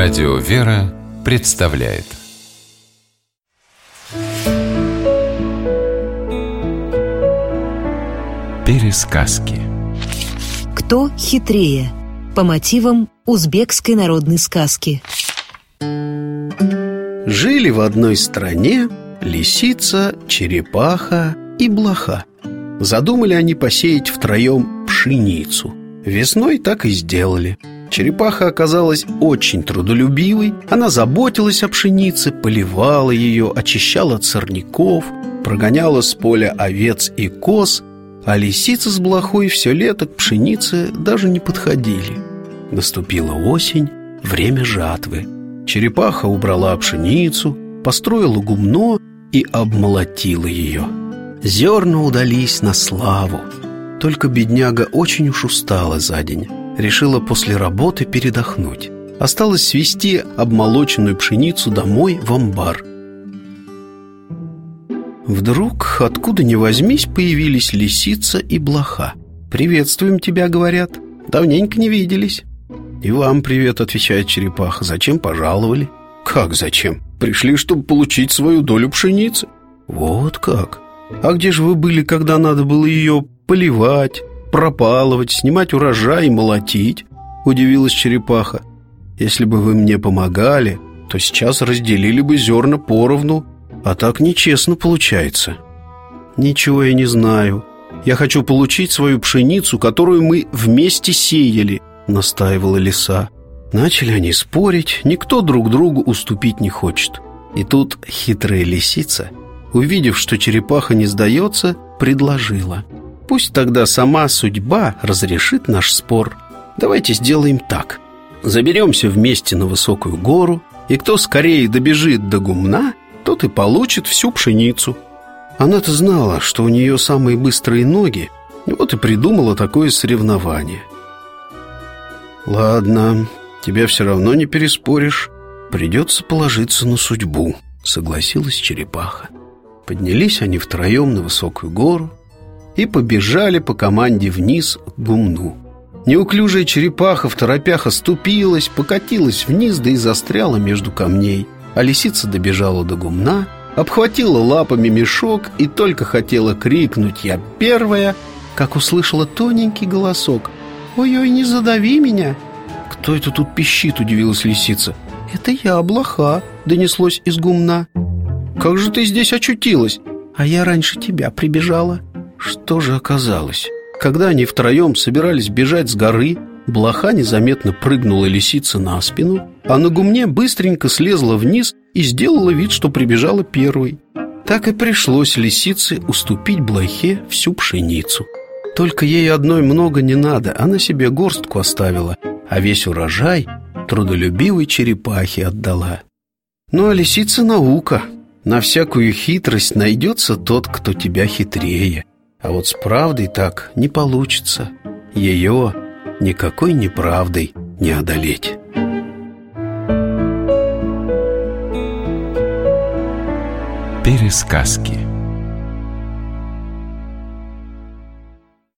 Радио «Вера» представляет. Пересказки. Кто хитрее? По мотивам узбекской народной сказки. Жили в одной стране лисица, черепаха и блоха. Задумали они посеять втроем пшеницу. Весной так и сделали Черепаха оказалась очень трудолюбивой. Она заботилась о пшенице, поливала ее, очищала от сорняков Прогоняла с поля овец и коз. А лисица с блохой все лето к пшенице даже не подходили. Наступила осень, время жатвы. Черепаха убрала пшеницу, построила гумно и обмолотила ее Зерна удались на славу. Только бедняга очень уж устала за день Решила после работы передохнуть Осталось свести обмолоченную пшеницу домой в амбар Вдруг, откуда ни возьмись, появились лисица и блоха «Приветствуем тебя», — говорят «Давненько не виделись» «И вам привет», — отвечает черепаха «Зачем пожаловали?» «Как зачем? Пришли, чтобы получить свою долю пшеницы». «Вот как? А где же вы были, когда надо было ее поливать, пропалывать, снимать урожай и молотить?» Удивилась черепаха «Если бы вы мне помогали, то сейчас разделили бы зерна поровну, а так нечестно получается». «Ничего я не знаю. Я хочу получить свою пшеницу, которую мы вместе сеяли», — настаивала лиса. Начали они спорить, никто друг другу уступить не хочет. И тут хитрая лисица, увидев, что черепаха не сдается, предложила. Пусть тогда сама судьба разрешит наш спор. Давайте сделаем так. Заберемся вместе на высокую гору, и кто скорее добежит до гумна, тот и получит всю пшеницу. Она-то знала, что у нее самые быстрые ноги, вот и придумала такое соревнование. Ладно, тебя все равно не переспоришь. Придется положиться на судьбу, согласилась черепаха. Поднялись они втроем на высокую гору и побежали по команде вниз к гумну. Неуклюжая черепаха в торопях оступилась, покатилась вниз, да и застряла между камней. А лисица добежала до гумна, обхватила лапами мешок и только хотела крикнуть «Я первая!», как услышала тоненький голосок «Ой-ой, не задави меня!» «Кто это тут пищит?» – удивилась лисица. «Это я, блоха», – донеслось из гумна. «Как же ты здесь очутилась?» «А я раньше тебя прибежала». Что же оказалось? Когда они втроем собирались бежать с горы, блоха незаметно прыгнула лисица на спину, а на гумне быстренько слезла вниз и сделала вид, что прибежала первой. Так и пришлось лисице уступить блохе всю пшеницу. Только ей одной много не надо, она себе горстку оставила, а весь урожай трудолюбивой черепахе отдала. Ну а лисица наука. На всякую хитрость найдется тот, кто тебя хитрее. А вот с правдой так не получится. Ее никакой неправдой не одолеть. Пересказки